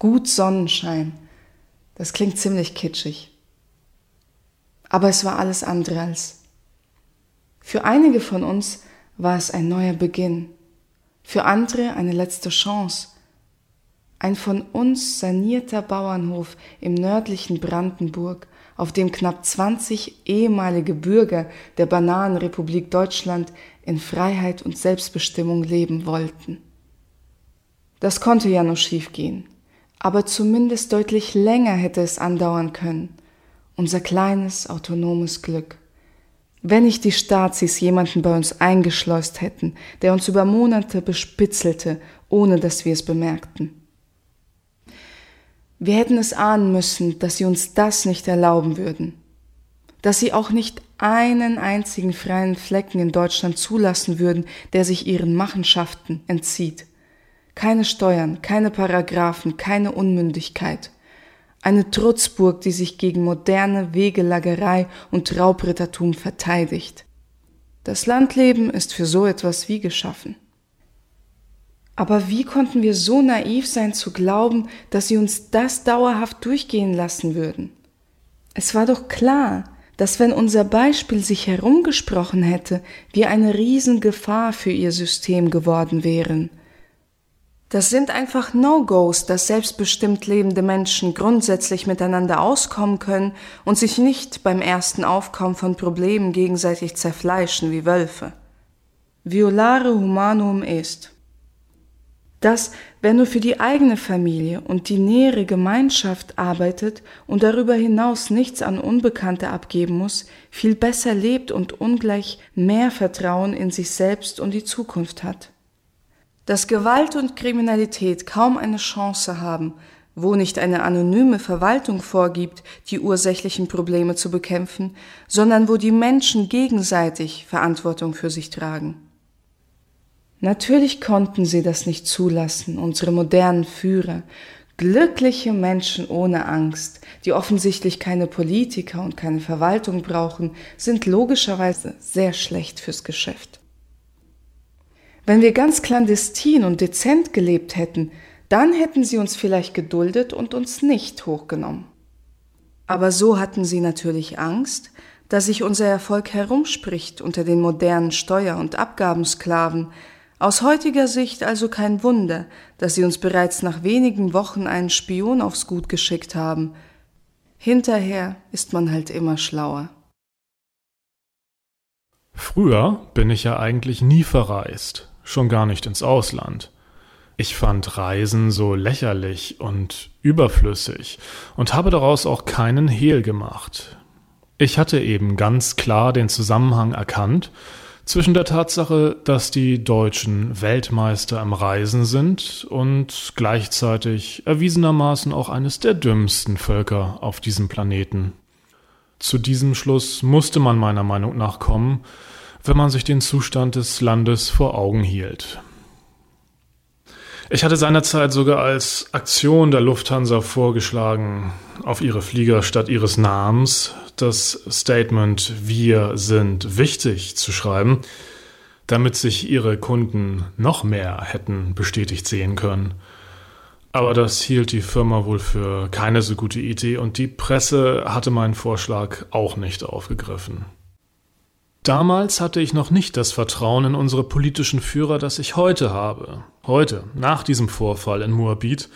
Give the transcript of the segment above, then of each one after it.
Gut Sonnenschein. Das klingt ziemlich kitschig. Aber es war alles andere als. Für einige von uns war es ein neuer Beginn, für andere eine letzte Chance. Ein von uns sanierter Bauernhof im nördlichen Brandenburg, auf dem knapp 20 ehemalige Bürger der Bananenrepublik Deutschland in Freiheit und Selbstbestimmung leben wollten. Das konnte ja nur schiefgehen, aber zumindest deutlich länger hätte es andauern können. Unser kleines, autonomes Glück. Wenn nicht die Stazis jemanden bei uns eingeschleust hätten, der uns über Monate bespitzelte, ohne dass wir es bemerkten. Wir hätten es ahnen müssen, dass sie uns das nicht erlauben würden, dass sie auch nicht einen einzigen freien Flecken in Deutschland zulassen würden, der sich ihren Machenschaften entzieht. Keine Steuern, keine Paragraphen, keine Unmündigkeit. Eine Trutzburg, die sich gegen moderne Wegelagerei und Raubrittertum verteidigt. Das Landleben ist für so etwas wie geschaffen. Aber wie konnten wir so naiv sein zu glauben, dass sie uns das dauerhaft durchgehen lassen würden? Es war doch klar, dass wenn unser Beispiel sich herumgesprochen hätte, wir eine Riesengefahr für ihr System geworden wären. Das sind einfach No-Gos, dass selbstbestimmt lebende Menschen grundsätzlich miteinander auskommen können und sich nicht beim ersten Aufkommen von Problemen gegenseitig zerfleischen wie Wölfe. Violare humanum est dass, wenn du für die eigene Familie und die nähere Gemeinschaft arbeitet und darüber hinaus nichts an Unbekannte abgeben muss, viel besser lebt und ungleich mehr Vertrauen in sich selbst und die Zukunft hat. Dass Gewalt und Kriminalität kaum eine Chance haben, wo nicht eine anonyme Verwaltung vorgibt, die ursächlichen Probleme zu bekämpfen, sondern wo die Menschen gegenseitig Verantwortung für sich tragen. Natürlich konnten sie das nicht zulassen, unsere modernen Führer, glückliche Menschen ohne Angst, die offensichtlich keine Politiker und keine Verwaltung brauchen, sind logischerweise sehr schlecht fürs Geschäft. Wenn wir ganz clandestin und dezent gelebt hätten, dann hätten sie uns vielleicht geduldet und uns nicht hochgenommen. Aber so hatten sie natürlich Angst, dass sich unser Erfolg herumspricht unter den modernen Steuer- und Abgabensklaven, aus heutiger Sicht also kein Wunder, dass sie uns bereits nach wenigen Wochen einen Spion aufs Gut geschickt haben. Hinterher ist man halt immer schlauer. Früher bin ich ja eigentlich nie verreist, schon gar nicht ins Ausland. Ich fand Reisen so lächerlich und überflüssig und habe daraus auch keinen Hehl gemacht. Ich hatte eben ganz klar den Zusammenhang erkannt zwischen der Tatsache, dass die Deutschen Weltmeister im Reisen sind und gleichzeitig erwiesenermaßen auch eines der dümmsten Völker auf diesem Planeten. Zu diesem Schluss musste man meiner Meinung nach kommen, wenn man sich den Zustand des Landes vor Augen hielt. Ich hatte seinerzeit sogar als Aktion der Lufthansa vorgeschlagen, auf ihre Flieger statt ihres Namens das Statement Wir sind wichtig zu schreiben, damit sich ihre Kunden noch mehr hätten bestätigt sehen können. Aber das hielt die Firma wohl für keine so gute Idee und die Presse hatte meinen Vorschlag auch nicht aufgegriffen. Damals hatte ich noch nicht das Vertrauen in unsere politischen Führer, das ich heute habe. Heute, nach diesem Vorfall in Moabit,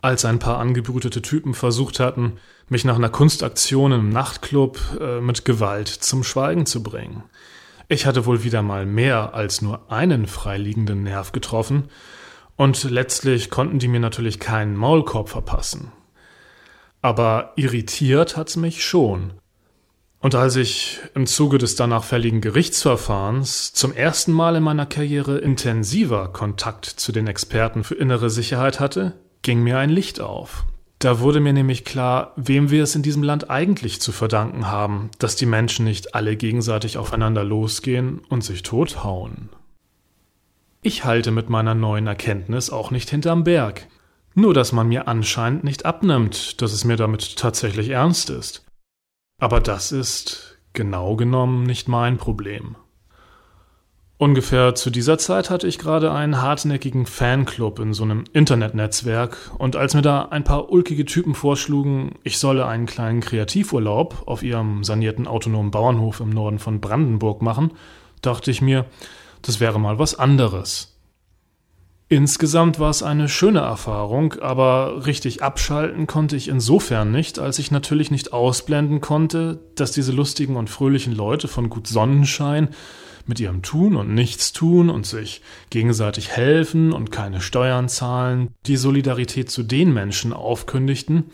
als ein paar angebrütete Typen versucht hatten, mich nach einer Kunstaktion im Nachtclub äh, mit Gewalt zum Schweigen zu bringen. Ich hatte wohl wieder mal mehr als nur einen freiliegenden Nerv getroffen, und letztlich konnten die mir natürlich keinen Maulkorb verpassen. Aber irritiert hat's mich schon, und als ich im Zuge des danach fälligen Gerichtsverfahrens zum ersten Mal in meiner Karriere intensiver Kontakt zu den Experten für innere Sicherheit hatte, ging mir ein Licht auf. Da wurde mir nämlich klar, wem wir es in diesem Land eigentlich zu verdanken haben, dass die Menschen nicht alle gegenseitig aufeinander losgehen und sich tothauen. Ich halte mit meiner neuen Erkenntnis auch nicht hinterm Berg. Nur dass man mir anscheinend nicht abnimmt, dass es mir damit tatsächlich ernst ist. Aber das ist genau genommen nicht mein Problem. Ungefähr zu dieser Zeit hatte ich gerade einen hartnäckigen Fanclub in so einem Internetnetzwerk und als mir da ein paar ulkige Typen vorschlugen, ich solle einen kleinen Kreativurlaub auf ihrem sanierten autonomen Bauernhof im Norden von Brandenburg machen, dachte ich mir, das wäre mal was anderes. Insgesamt war es eine schöne Erfahrung, aber richtig abschalten konnte ich insofern nicht, als ich natürlich nicht ausblenden konnte, dass diese lustigen und fröhlichen Leute von Gut Sonnenschein mit ihrem Tun und Nichtstun und sich gegenseitig helfen und keine Steuern zahlen, die Solidarität zu den Menschen aufkündigten,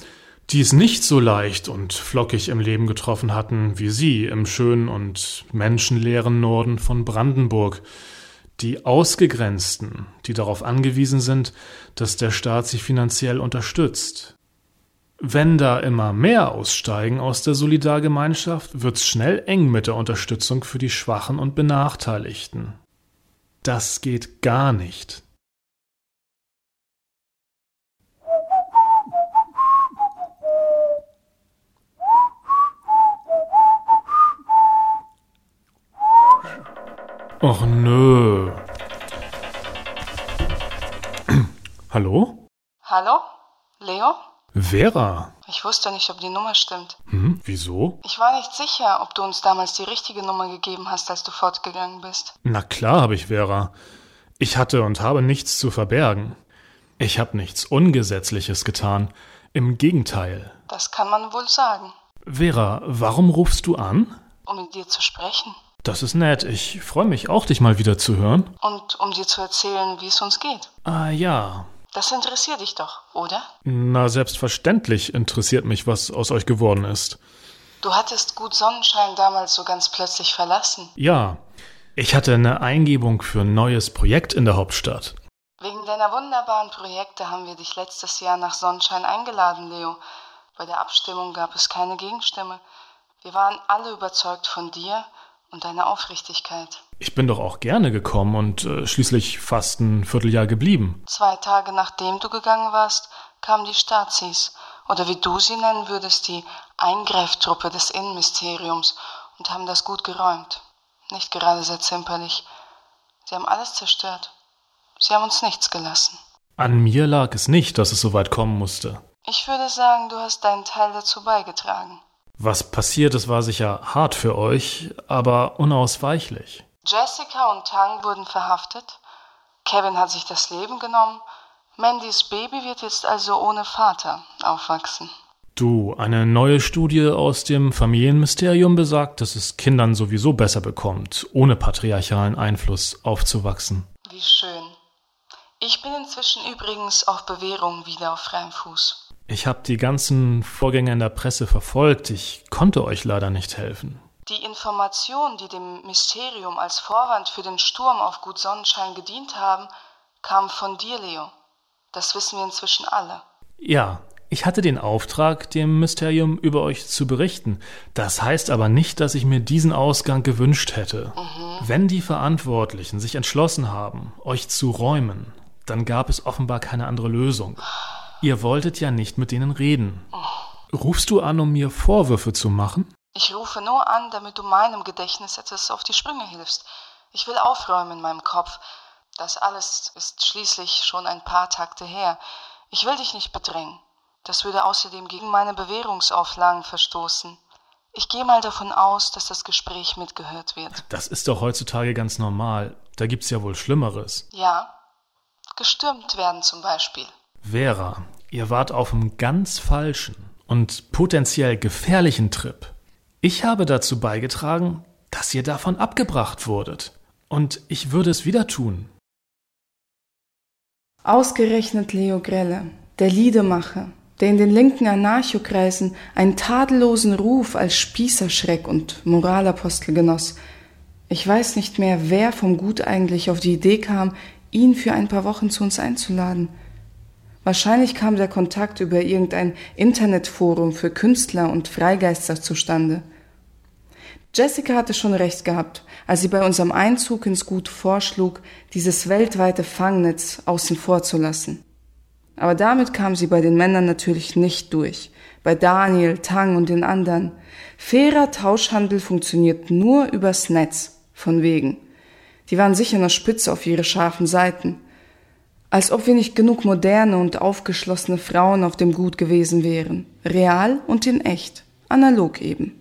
die es nicht so leicht und flockig im Leben getroffen hatten wie sie im schönen und menschenleeren Norden von Brandenburg, die Ausgegrenzten, die darauf angewiesen sind, dass der Staat sie finanziell unterstützt, wenn da immer mehr aussteigen aus der Solidargemeinschaft, wird's schnell eng mit der Unterstützung für die Schwachen und Benachteiligten. Das geht gar nicht. Och nö. Hallo? Hallo? Leo? Vera. Ich wusste nicht, ob die Nummer stimmt. Hm, wieso? Ich war nicht sicher, ob du uns damals die richtige Nummer gegeben hast, als du fortgegangen bist. Na klar habe ich Vera. Ich hatte und habe nichts zu verbergen. Ich habe nichts Ungesetzliches getan. Im Gegenteil. Das kann man wohl sagen. Vera, warum rufst du an? Um mit dir zu sprechen. Das ist nett. Ich freue mich auch, dich mal wieder zu hören. Und um dir zu erzählen, wie es uns geht. Ah ja, Das interessiert dich doch, oder? Na, selbstverständlich interessiert mich, was aus euch geworden ist. Du hattest gut Sonnenschein damals so ganz plötzlich verlassen. Ja, ich hatte eine Eingebung für ein neues Projekt in der Hauptstadt. Wegen deiner wunderbaren Projekte haben wir dich letztes Jahr nach Sonnenschein eingeladen, Leo. Bei der Abstimmung gab es keine Gegenstimme. Wir waren alle überzeugt von dir und deiner Aufrichtigkeit. Ich bin doch auch gerne gekommen und äh, schließlich fast ein Vierteljahr geblieben. Zwei Tage nachdem du gegangen warst, kamen die Stazis, oder wie du sie nennen würdest, die Eingreiftruppe des Innenministeriums, und haben das gut geräumt. Nicht gerade sehr zimperlich. Sie haben alles zerstört. Sie haben uns nichts gelassen. An mir lag es nicht, dass es so weit kommen musste. Ich würde sagen, du hast deinen Teil dazu beigetragen. Was passiert ist, war sicher hart für euch, aber unausweichlich. Jessica und Tang wurden verhaftet. Kevin hat sich das Leben genommen. Mandys Baby wird jetzt also ohne Vater aufwachsen. Du, eine neue Studie aus dem Familienmysterium besagt, dass es Kindern sowieso besser bekommt, ohne patriarchalen Einfluss aufzuwachsen. Wie schön. Ich bin inzwischen übrigens auf Bewährung wieder auf freiem Fuß. Ich habe die ganzen Vorgänge in der Presse verfolgt. Ich konnte euch leider nicht helfen. Die Informationen, die dem Mysterium als Vorwand für den Sturm auf Gut Sonnenschein gedient haben, kamen von dir, Leo. Das wissen wir inzwischen alle. Ja, ich hatte den Auftrag, dem Mysterium über euch zu berichten. Das heißt aber nicht, dass ich mir diesen Ausgang gewünscht hätte. Wenn die Verantwortlichen sich entschlossen haben, euch zu räumen, dann gab es offenbar keine andere Lösung. Ihr wolltet ja nicht mit denen reden. Rufst du an, um mir Vorwürfe zu machen? Ich rufe nur an, damit du meinem Gedächtnis etwas auf die Sprünge hilfst. Ich will aufräumen in meinem Kopf. Das alles ist schließlich schon ein paar Takte her. Ich will dich nicht bedrängen. Das würde außerdem gegen meine Bewährungsauflagen verstoßen. Ich gehe mal davon aus, dass das Gespräch mitgehört wird. Das ist doch heutzutage ganz normal. Da gibt's ja wohl Schlimmeres. Ja, gestürmt werden zum Beispiel. Vera, ihr wart auf einem ganz falschen und potenziell gefährlichen Trip. Ich habe dazu beigetragen, dass ihr davon abgebracht wurdet. Und ich würde es wieder tun. Ausgerechnet Leo Grelle, der Liedermacher, der in den linken Anarchokreisen einen tadellosen Ruf als Spießerschreck und Moralapostel genoss. Ich weiß nicht mehr, wer vom Gut eigentlich auf die Idee kam, ihn für ein paar Wochen zu uns einzuladen. Wahrscheinlich kam der Kontakt über irgendein Internetforum für Künstler und Freigeister zustande. Jessica hatte schon recht gehabt, als sie bei unserem Einzug ins Gut vorschlug, dieses weltweite Fangnetz außen vor zu lassen. Aber damit kam sie bei den Männern natürlich nicht durch. Bei Daniel, Tang und den anderen. Fairer Tauschhandel funktioniert nur übers Netz. Von wegen. Die waren sicher noch spitze auf ihre scharfen Seiten. Als ob wir nicht genug moderne und aufgeschlossene Frauen auf dem Gut gewesen wären. Real und in echt. Analog eben.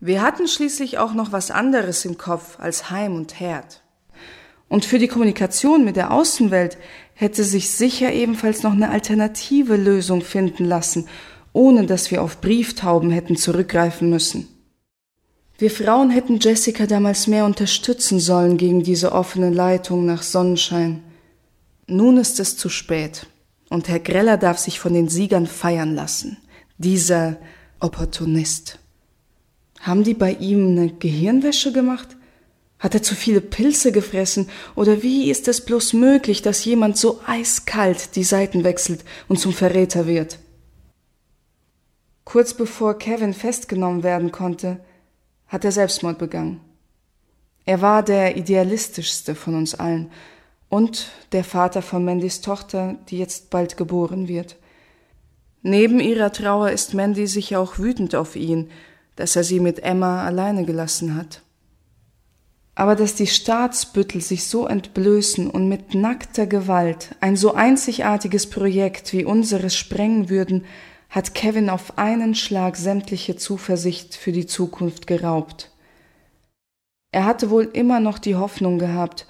Wir hatten schließlich auch noch was anderes im Kopf als Heim und Herd. Und für die Kommunikation mit der Außenwelt hätte sich sicher ebenfalls noch eine alternative Lösung finden lassen, ohne dass wir auf Brieftauben hätten zurückgreifen müssen. Wir Frauen hätten Jessica damals mehr unterstützen sollen gegen diese offene Leitung nach Sonnenschein. Nun ist es zu spät, und Herr Greller darf sich von den Siegern feiern lassen. Dieser Opportunist. Haben die bei ihm eine Gehirnwäsche gemacht? Hat er zu viele Pilze gefressen? Oder wie ist es bloß möglich, dass jemand so eiskalt die Seiten wechselt und zum Verräter wird? Kurz bevor Kevin festgenommen werden konnte, hat er Selbstmord begangen. Er war der idealistischste von uns allen und der Vater von Mandys Tochter, die jetzt bald geboren wird. Neben ihrer Trauer ist Mandy sicher auch wütend auf ihn, dass er sie mit Emma alleine gelassen hat. Aber dass die Staatsbüttel sich so entblößen und mit nackter Gewalt ein so einzigartiges Projekt wie unseres sprengen würden, hat Kevin auf einen Schlag sämtliche Zuversicht für die Zukunft geraubt. Er hatte wohl immer noch die Hoffnung gehabt,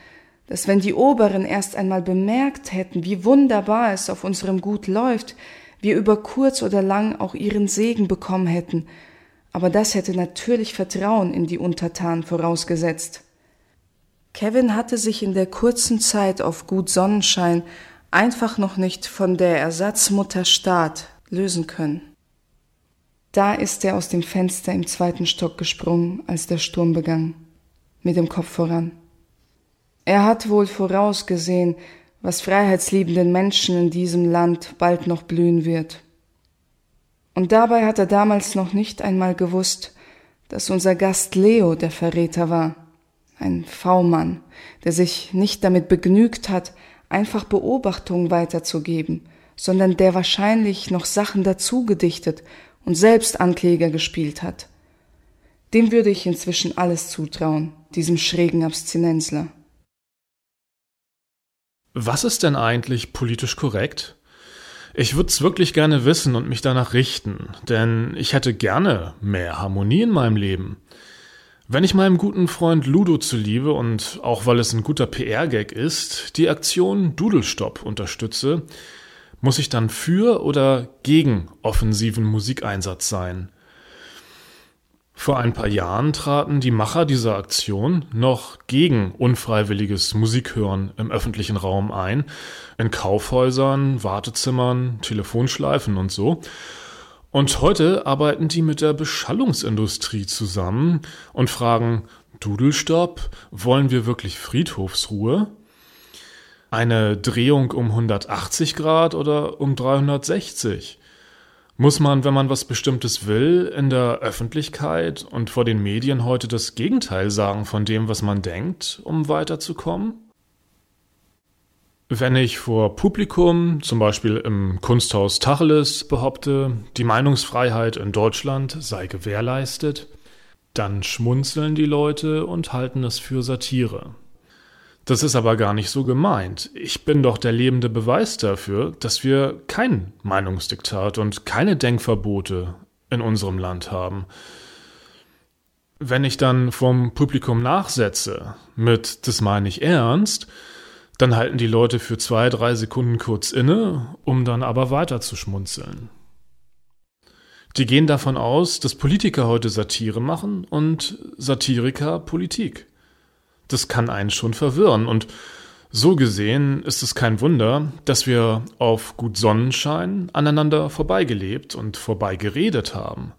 dass wenn die Oberen erst einmal bemerkt hätten, wie wunderbar es auf unserem Gut läuft, wir über kurz oder lang auch ihren Segen bekommen hätten, aber das hätte natürlich Vertrauen in die Untertanen vorausgesetzt. Kevin hatte sich in der kurzen Zeit auf Gut Sonnenschein einfach noch nicht von der Ersatzmutter Staat lösen können. Da ist er aus dem Fenster im zweiten Stock gesprungen, als der Sturm begann, mit dem Kopf voran. Er hat wohl vorausgesehen, was freiheitsliebenden Menschen in diesem Land bald noch blühen wird. Und dabei hat er damals noch nicht einmal gewusst, dass unser Gast Leo der Verräter war ein V-Mann, der sich nicht damit begnügt hat, einfach Beobachtungen weiterzugeben, sondern der wahrscheinlich noch Sachen dazu gedichtet und selbst Ankläger gespielt hat. Dem würde ich inzwischen alles zutrauen, diesem schrägen Abstinenzler. Was ist denn eigentlich politisch korrekt? Ich würde es wirklich gerne wissen und mich danach richten, denn ich hätte gerne mehr Harmonie in meinem Leben. Wenn ich meinem guten Freund Ludo zuliebe und auch weil es ein guter PR-Gag ist, die Aktion Dudelstopp unterstütze, muss ich dann für oder gegen offensiven Musikeinsatz sein? Vor ein paar Jahren traten die Macher dieser Aktion noch gegen unfreiwilliges Musikhören im öffentlichen Raum ein, in Kaufhäusern, Wartezimmern, Telefonschleifen und so. Und heute arbeiten die mit der Beschallungsindustrie zusammen und fragen, Dudelstopp, wollen wir wirklich Friedhofsruhe? Eine Drehung um 180 Grad oder um 360? Muss man, wenn man was Bestimmtes will, in der Öffentlichkeit und vor den Medien heute das Gegenteil sagen von dem, was man denkt, um weiterzukommen? Wenn ich vor Publikum, zum Beispiel im Kunsthaus Tacheles, behaupte, die Meinungsfreiheit in Deutschland sei gewährleistet, dann schmunzeln die Leute und halten es für Satire. Das ist aber gar nicht so gemeint. Ich bin doch der lebende Beweis dafür, dass wir kein Meinungsdiktat und keine Denkverbote in unserem Land haben. Wenn ich dann vom Publikum nachsetze mit Das meine ich ernst, dann halten die Leute für zwei, drei Sekunden kurz inne, um dann aber weiter zu schmunzeln. Die gehen davon aus, dass Politiker heute Satire machen und Satiriker Politik. Das kann einen schon verwirren und so gesehen ist es kein Wunder, dass wir auf gut Sonnenschein aneinander vorbeigelebt und vorbeigeredet haben.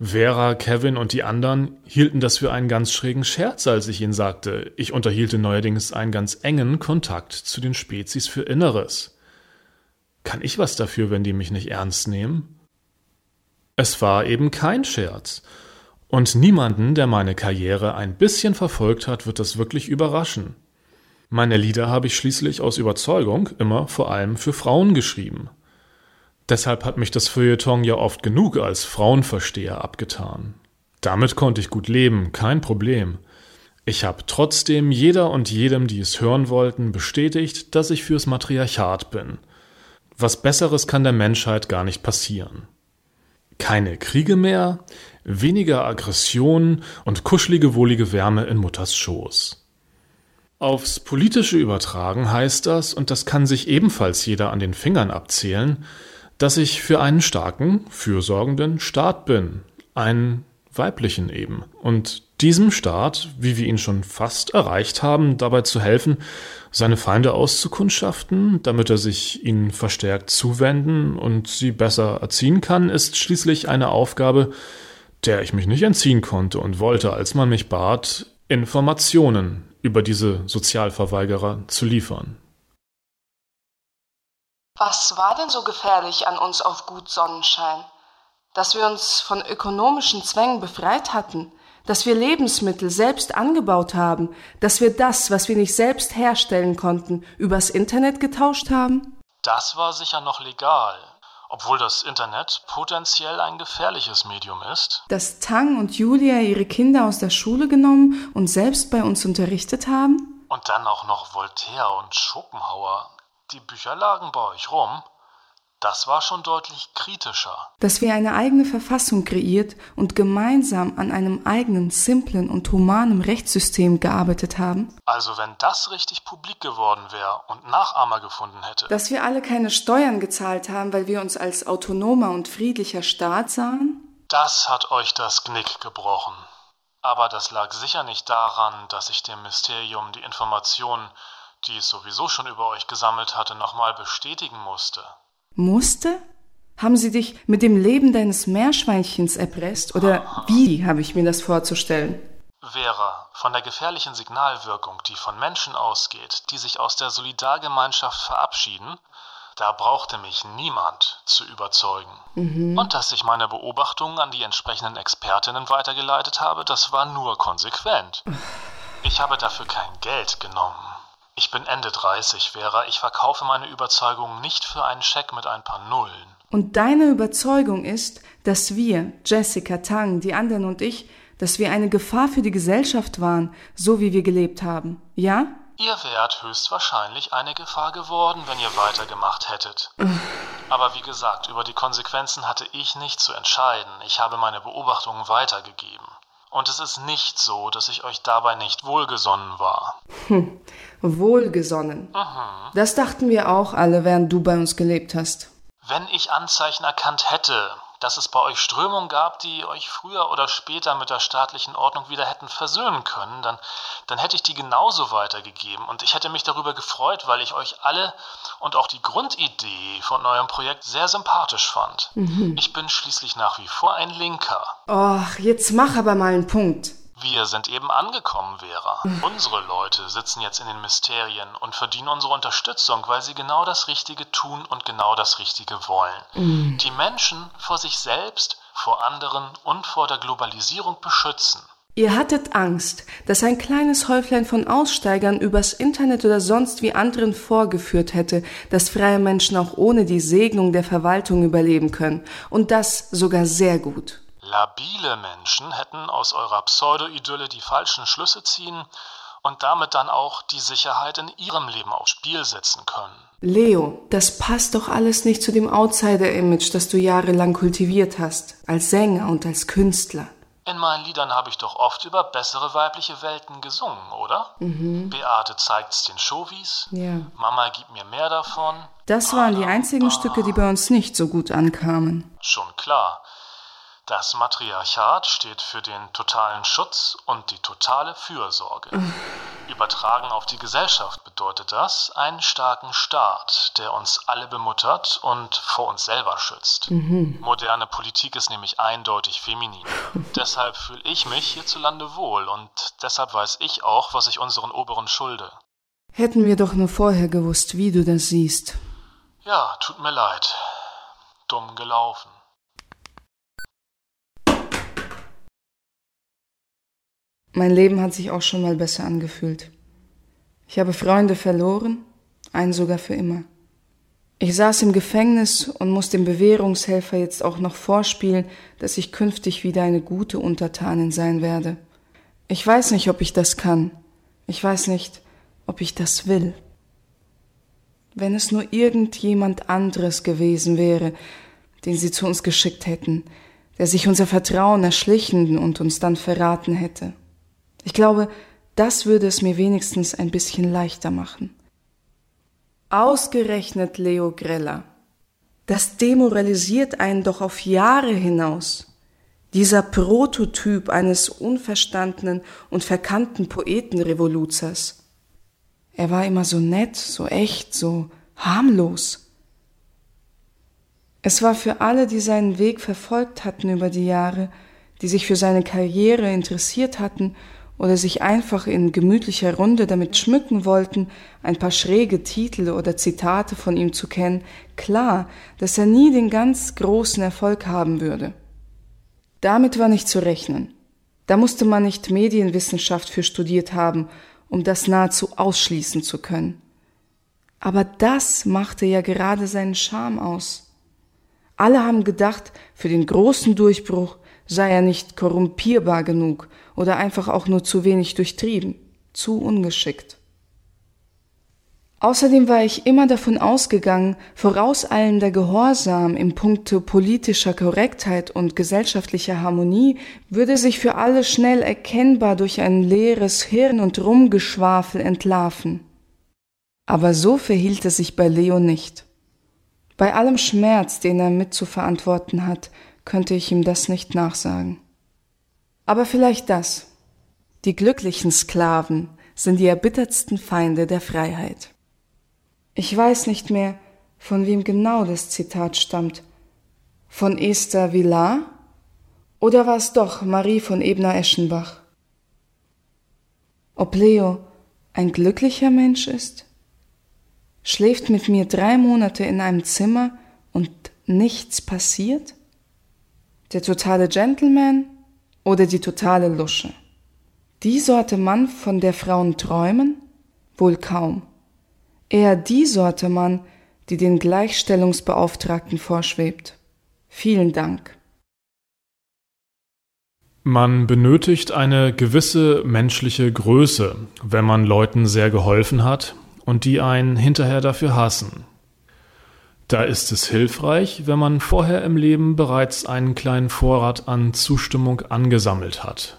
Vera, Kevin und die anderen hielten das für einen ganz schrägen Scherz, als ich ihnen sagte, ich unterhielte neuerdings einen ganz engen Kontakt zu den Spezies für Inneres. Kann ich was dafür, wenn die mich nicht ernst nehmen? Es war eben kein Scherz. Und niemanden, der meine Karriere ein bisschen verfolgt hat, wird das wirklich überraschen. Meine Lieder habe ich schließlich aus Überzeugung immer vor allem für Frauen geschrieben. Deshalb hat mich das Feuilleton ja oft genug als Frauenversteher abgetan. Damit konnte ich gut leben, kein Problem. Ich habe trotzdem jeder und jedem, die es hören wollten, bestätigt, dass ich fürs Matriarchat bin. Was Besseres kann der Menschheit gar nicht passieren. Keine Kriege mehr, weniger Aggression und kuschelige, wohlige Wärme in Mutters Schoß. Aufs Politische übertragen heißt das, und das kann sich ebenfalls jeder an den Fingern abzählen, dass ich für einen starken, fürsorgenden Staat bin, einen weiblichen eben. Und diesem Staat, wie wir ihn schon fast erreicht haben, dabei zu helfen, seine Feinde auszukundschaften, damit er sich ihnen verstärkt zuwenden und sie besser erziehen kann, ist schließlich eine Aufgabe, der ich mich nicht entziehen konnte und wollte, als man mich bat, Informationen über diese Sozialverweigerer zu liefern. Was war denn so gefährlich an uns auf Gut Sonnenschein? Dass wir uns von ökonomischen Zwängen befreit hatten, dass wir Lebensmittel selbst angebaut haben, dass wir das, was wir nicht selbst herstellen konnten, übers Internet getauscht haben? Das war sicher noch legal, obwohl das Internet potenziell ein gefährliches Medium ist. Dass Tang und Julia ihre Kinder aus der Schule genommen und selbst bei uns unterrichtet haben? Und dann auch noch Voltaire und Schopenhauer. Die Bücher lagen bei euch rum. Das war schon deutlich kritischer. Dass wir eine eigene Verfassung kreiert und gemeinsam an einem eigenen, simplen und humanen Rechtssystem gearbeitet haben. Also wenn das richtig publik geworden wäre und Nachahmer gefunden hätte. Dass wir alle keine Steuern gezahlt haben, weil wir uns als autonomer und friedlicher Staat sahen. Das hat euch das Knick gebrochen. Aber das lag sicher nicht daran, dass ich dem Mysterium die Informationen, die es sowieso schon über euch gesammelt hatte, nochmal bestätigen musste. Musste? Haben sie dich mit dem Leben deines Meerschweinchens erpresst? Oder wie habe ich mir das vorzustellen? Vera, von der gefährlichen Signalwirkung, die von Menschen ausgeht, die sich aus der Solidargemeinschaft verabschieden, da brauchte mich niemand zu überzeugen. Mhm. Und dass ich meine Beobachtungen an die entsprechenden Expertinnen weitergeleitet habe, das war nur konsequent. Ich habe dafür kein Geld genommen. Ich bin Ende 30, Vera. Ich verkaufe meine Überzeugung nicht für einen Scheck mit ein paar Nullen. Und deine Überzeugung ist, dass wir, Jessica, Tang, die anderen und ich, dass wir eine Gefahr für die Gesellschaft waren, so wie wir gelebt haben, ja? Ihr wärt höchstwahrscheinlich eine Gefahr geworden, wenn ihr weitergemacht hättet. Aber wie gesagt, über die Konsequenzen hatte ich nicht zu entscheiden. Ich habe meine Beobachtungen weitergegeben. Und es ist nicht so, dass ich euch dabei nicht wohlgesonnen war. Hm, wohlgesonnen. Mhm. Das dachten wir auch alle, während du bei uns gelebt hast. Wenn ich Anzeichen erkannt hätte, dass es bei euch Strömungen gab, die euch früher oder später mit der staatlichen Ordnung wieder hätten versöhnen können, dann, dann hätte ich die genauso weitergegeben. Und ich hätte mich darüber gefreut, weil ich euch alle und auch die Grundidee von eurem Projekt sehr sympathisch fand. Mhm. Ich bin schließlich nach wie vor ein Linker. Och, jetzt mach aber mal einen Punkt. Wir sind eben angekommen, Vera. Unsere Leute sitzen jetzt in den Mysterien und verdienen unsere Unterstützung, weil sie genau das Richtige tun und genau das Richtige wollen. Mhm. Die Menschen vor sich selbst, vor anderen und vor der Globalisierung beschützen. Ihr hattet Angst, dass ein kleines Häuflein von Aussteigern übers Internet oder sonst wie anderen vorgeführt hätte, dass freie Menschen auch ohne die Segnung der Verwaltung überleben können. Und das sogar sehr gut. Labile Menschen hätten aus eurer Pseudo-Idylle die falschen Schlüsse ziehen und damit dann auch die Sicherheit in ihrem Leben aufs Spiel setzen können. Leo, das passt doch alles nicht zu dem Outsider-Image, das du jahrelang kultiviert hast, als Sänger und als Künstler. In meinen Liedern habe ich doch oft über bessere weibliche Welten gesungen, oder? Mhm. Beate zeigt's den Showies. Ja. Mama gibt mir mehr davon. Das waren die einzigen Stücke, die bei uns nicht so gut ankamen. Schon klar. Das Matriarchat steht für den totalen Schutz und die totale Fürsorge. Übertragen auf die Gesellschaft bedeutet das einen starken Staat, der uns alle bemuttert und vor uns selber schützt. Mhm. Moderne Politik ist nämlich eindeutig feminin. deshalb fühle ich mich hierzulande wohl und deshalb weiß ich auch, was ich unseren Oberen schulde. Hätten wir doch nur vorher gewusst, wie du das siehst. Ja, tut mir leid. Dumm gelaufen. Mein Leben hat sich auch schon mal besser angefühlt. Ich habe Freunde verloren, einen sogar für immer. Ich saß im Gefängnis und muss dem Bewährungshelfer jetzt auch noch vorspielen, dass ich künftig wieder eine gute Untertanin sein werde. Ich weiß nicht, ob ich das kann. Ich weiß nicht, ob ich das will. Wenn es nur irgendjemand anderes gewesen wäre, den sie zu uns geschickt hätten, der sich unser Vertrauen erschlichen und uns dann verraten hätte. Ich glaube, das würde es mir wenigstens ein bisschen leichter machen. Ausgerechnet Leo Grella. Das demoralisiert einen doch auf Jahre hinaus. Dieser Prototyp eines unverstandenen und verkannten Poetenrevoluzers. Er war immer so nett, so echt, so harmlos. Es war für alle, die seinen Weg verfolgt hatten über die Jahre, die sich für seine Karriere interessiert hatten oder sich einfach in gemütlicher Runde damit schmücken wollten, ein paar schräge Titel oder Zitate von ihm zu kennen, klar, dass er nie den ganz großen Erfolg haben würde. Damit war nicht zu rechnen. Da musste man nicht Medienwissenschaft für studiert haben, um das nahezu ausschließen zu können. Aber das machte ja gerade seinen Charme aus. Alle haben gedacht, für den großen Durchbruch sei er nicht korrumpierbar genug oder einfach auch nur zu wenig durchtrieben, zu ungeschickt. Außerdem war ich immer davon ausgegangen, vorauseilender Gehorsam im Punkte politischer Korrektheit und gesellschaftlicher Harmonie würde sich für alle schnell erkennbar durch ein leeres Hirn und Rumgeschwafel entlarven. Aber so verhielt es sich bei Leo nicht. Bei allem Schmerz, den er mitzuverantworten hat, könnte ich ihm das nicht nachsagen. Aber vielleicht das. Die glücklichen Sklaven sind die erbittertsten Feinde der Freiheit. Ich weiß nicht mehr, von wem genau das Zitat stammt. Von Esther Villar? Oder war es doch Marie von Ebner-Eschenbach? Ob Leo ein glücklicher Mensch ist? Schläft mit mir drei Monate in einem Zimmer und nichts passiert? Der totale Gentleman oder die totale Lusche? Die Sorte Mann, von der Frauen träumen? Wohl kaum. Eher die Sorte Mann, die den Gleichstellungsbeauftragten vorschwebt. Vielen Dank. Man benötigt eine gewisse menschliche Größe, wenn man Leuten sehr geholfen hat und die einen hinterher dafür hassen. Da ist es hilfreich, wenn man vorher im Leben bereits einen kleinen Vorrat an Zustimmung angesammelt hat.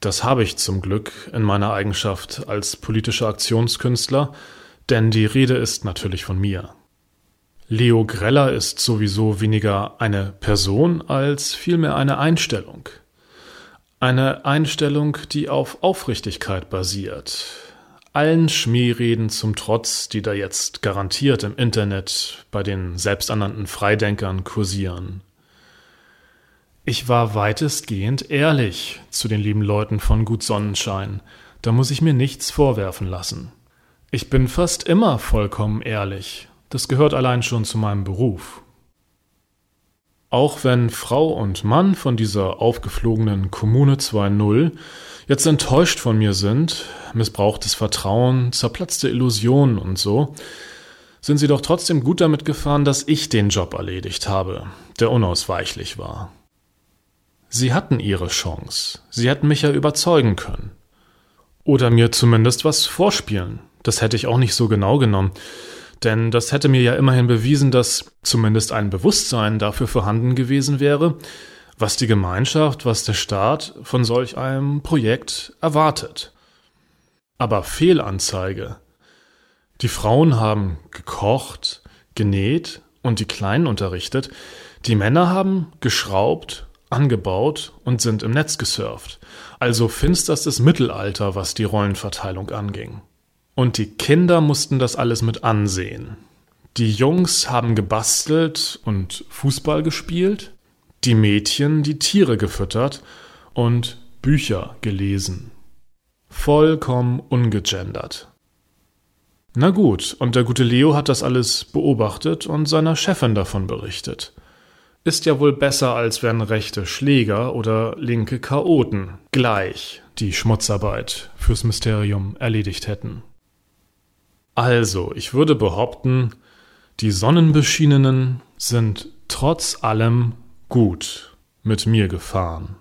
Das habe ich zum Glück in meiner Eigenschaft als politischer Aktionskünstler, denn die Rede ist natürlich von mir. Leo Greller ist sowieso weniger eine Person als vielmehr eine Einstellung. Eine Einstellung, die auf Aufrichtigkeit basiert, allen Schmähreden zum Trotz, die da jetzt garantiert im Internet bei den selbsternannten Freidenkern kursieren. Ich war weitestgehend ehrlich zu den lieben Leuten von Gut Sonnenschein, da muss ich mir nichts vorwerfen lassen. Ich bin fast immer vollkommen ehrlich, das gehört allein schon zu meinem Beruf. Auch wenn Frau und Mann von dieser aufgeflogenen Kommune 2.0 jetzt enttäuscht von mir sind, missbrauchtes Vertrauen, zerplatzte Illusionen und so, sind sie doch trotzdem gut damit gefahren, dass ich den Job erledigt habe, der unausweichlich war. Sie hatten ihre Chance, sie hätten mich ja überzeugen können. Oder mir zumindest was vorspielen, das hätte ich auch nicht so genau genommen, denn das hätte mir ja immerhin bewiesen, dass zumindest ein Bewusstsein dafür vorhanden gewesen wäre, was die Gemeinschaft, was der Staat von solch einem Projekt erwartet. Aber Fehlanzeige. Die Frauen haben gekocht, genäht und die Kleinen unterrichtet, die Männer haben geschraubt, angebaut und sind im Netz gesurft. Also finsterstes Mittelalter, was die Rollenverteilung anging. Und die Kinder mussten das alles mit ansehen. Die Jungs haben gebastelt und Fußball gespielt, die Mädchen die Tiere gefüttert und Bücher gelesen. Vollkommen ungegendert. Na gut, und der gute Leo hat das alles beobachtet und seiner Chefin davon berichtet. Ist ja wohl besser, als wenn rechte Schläger oder linke Chaoten gleich die Schmutzarbeit fürs Mysterium erledigt hätten. Also, ich würde behaupten, die Sonnenbeschienenen sind trotz allem gut mit mir gefahren.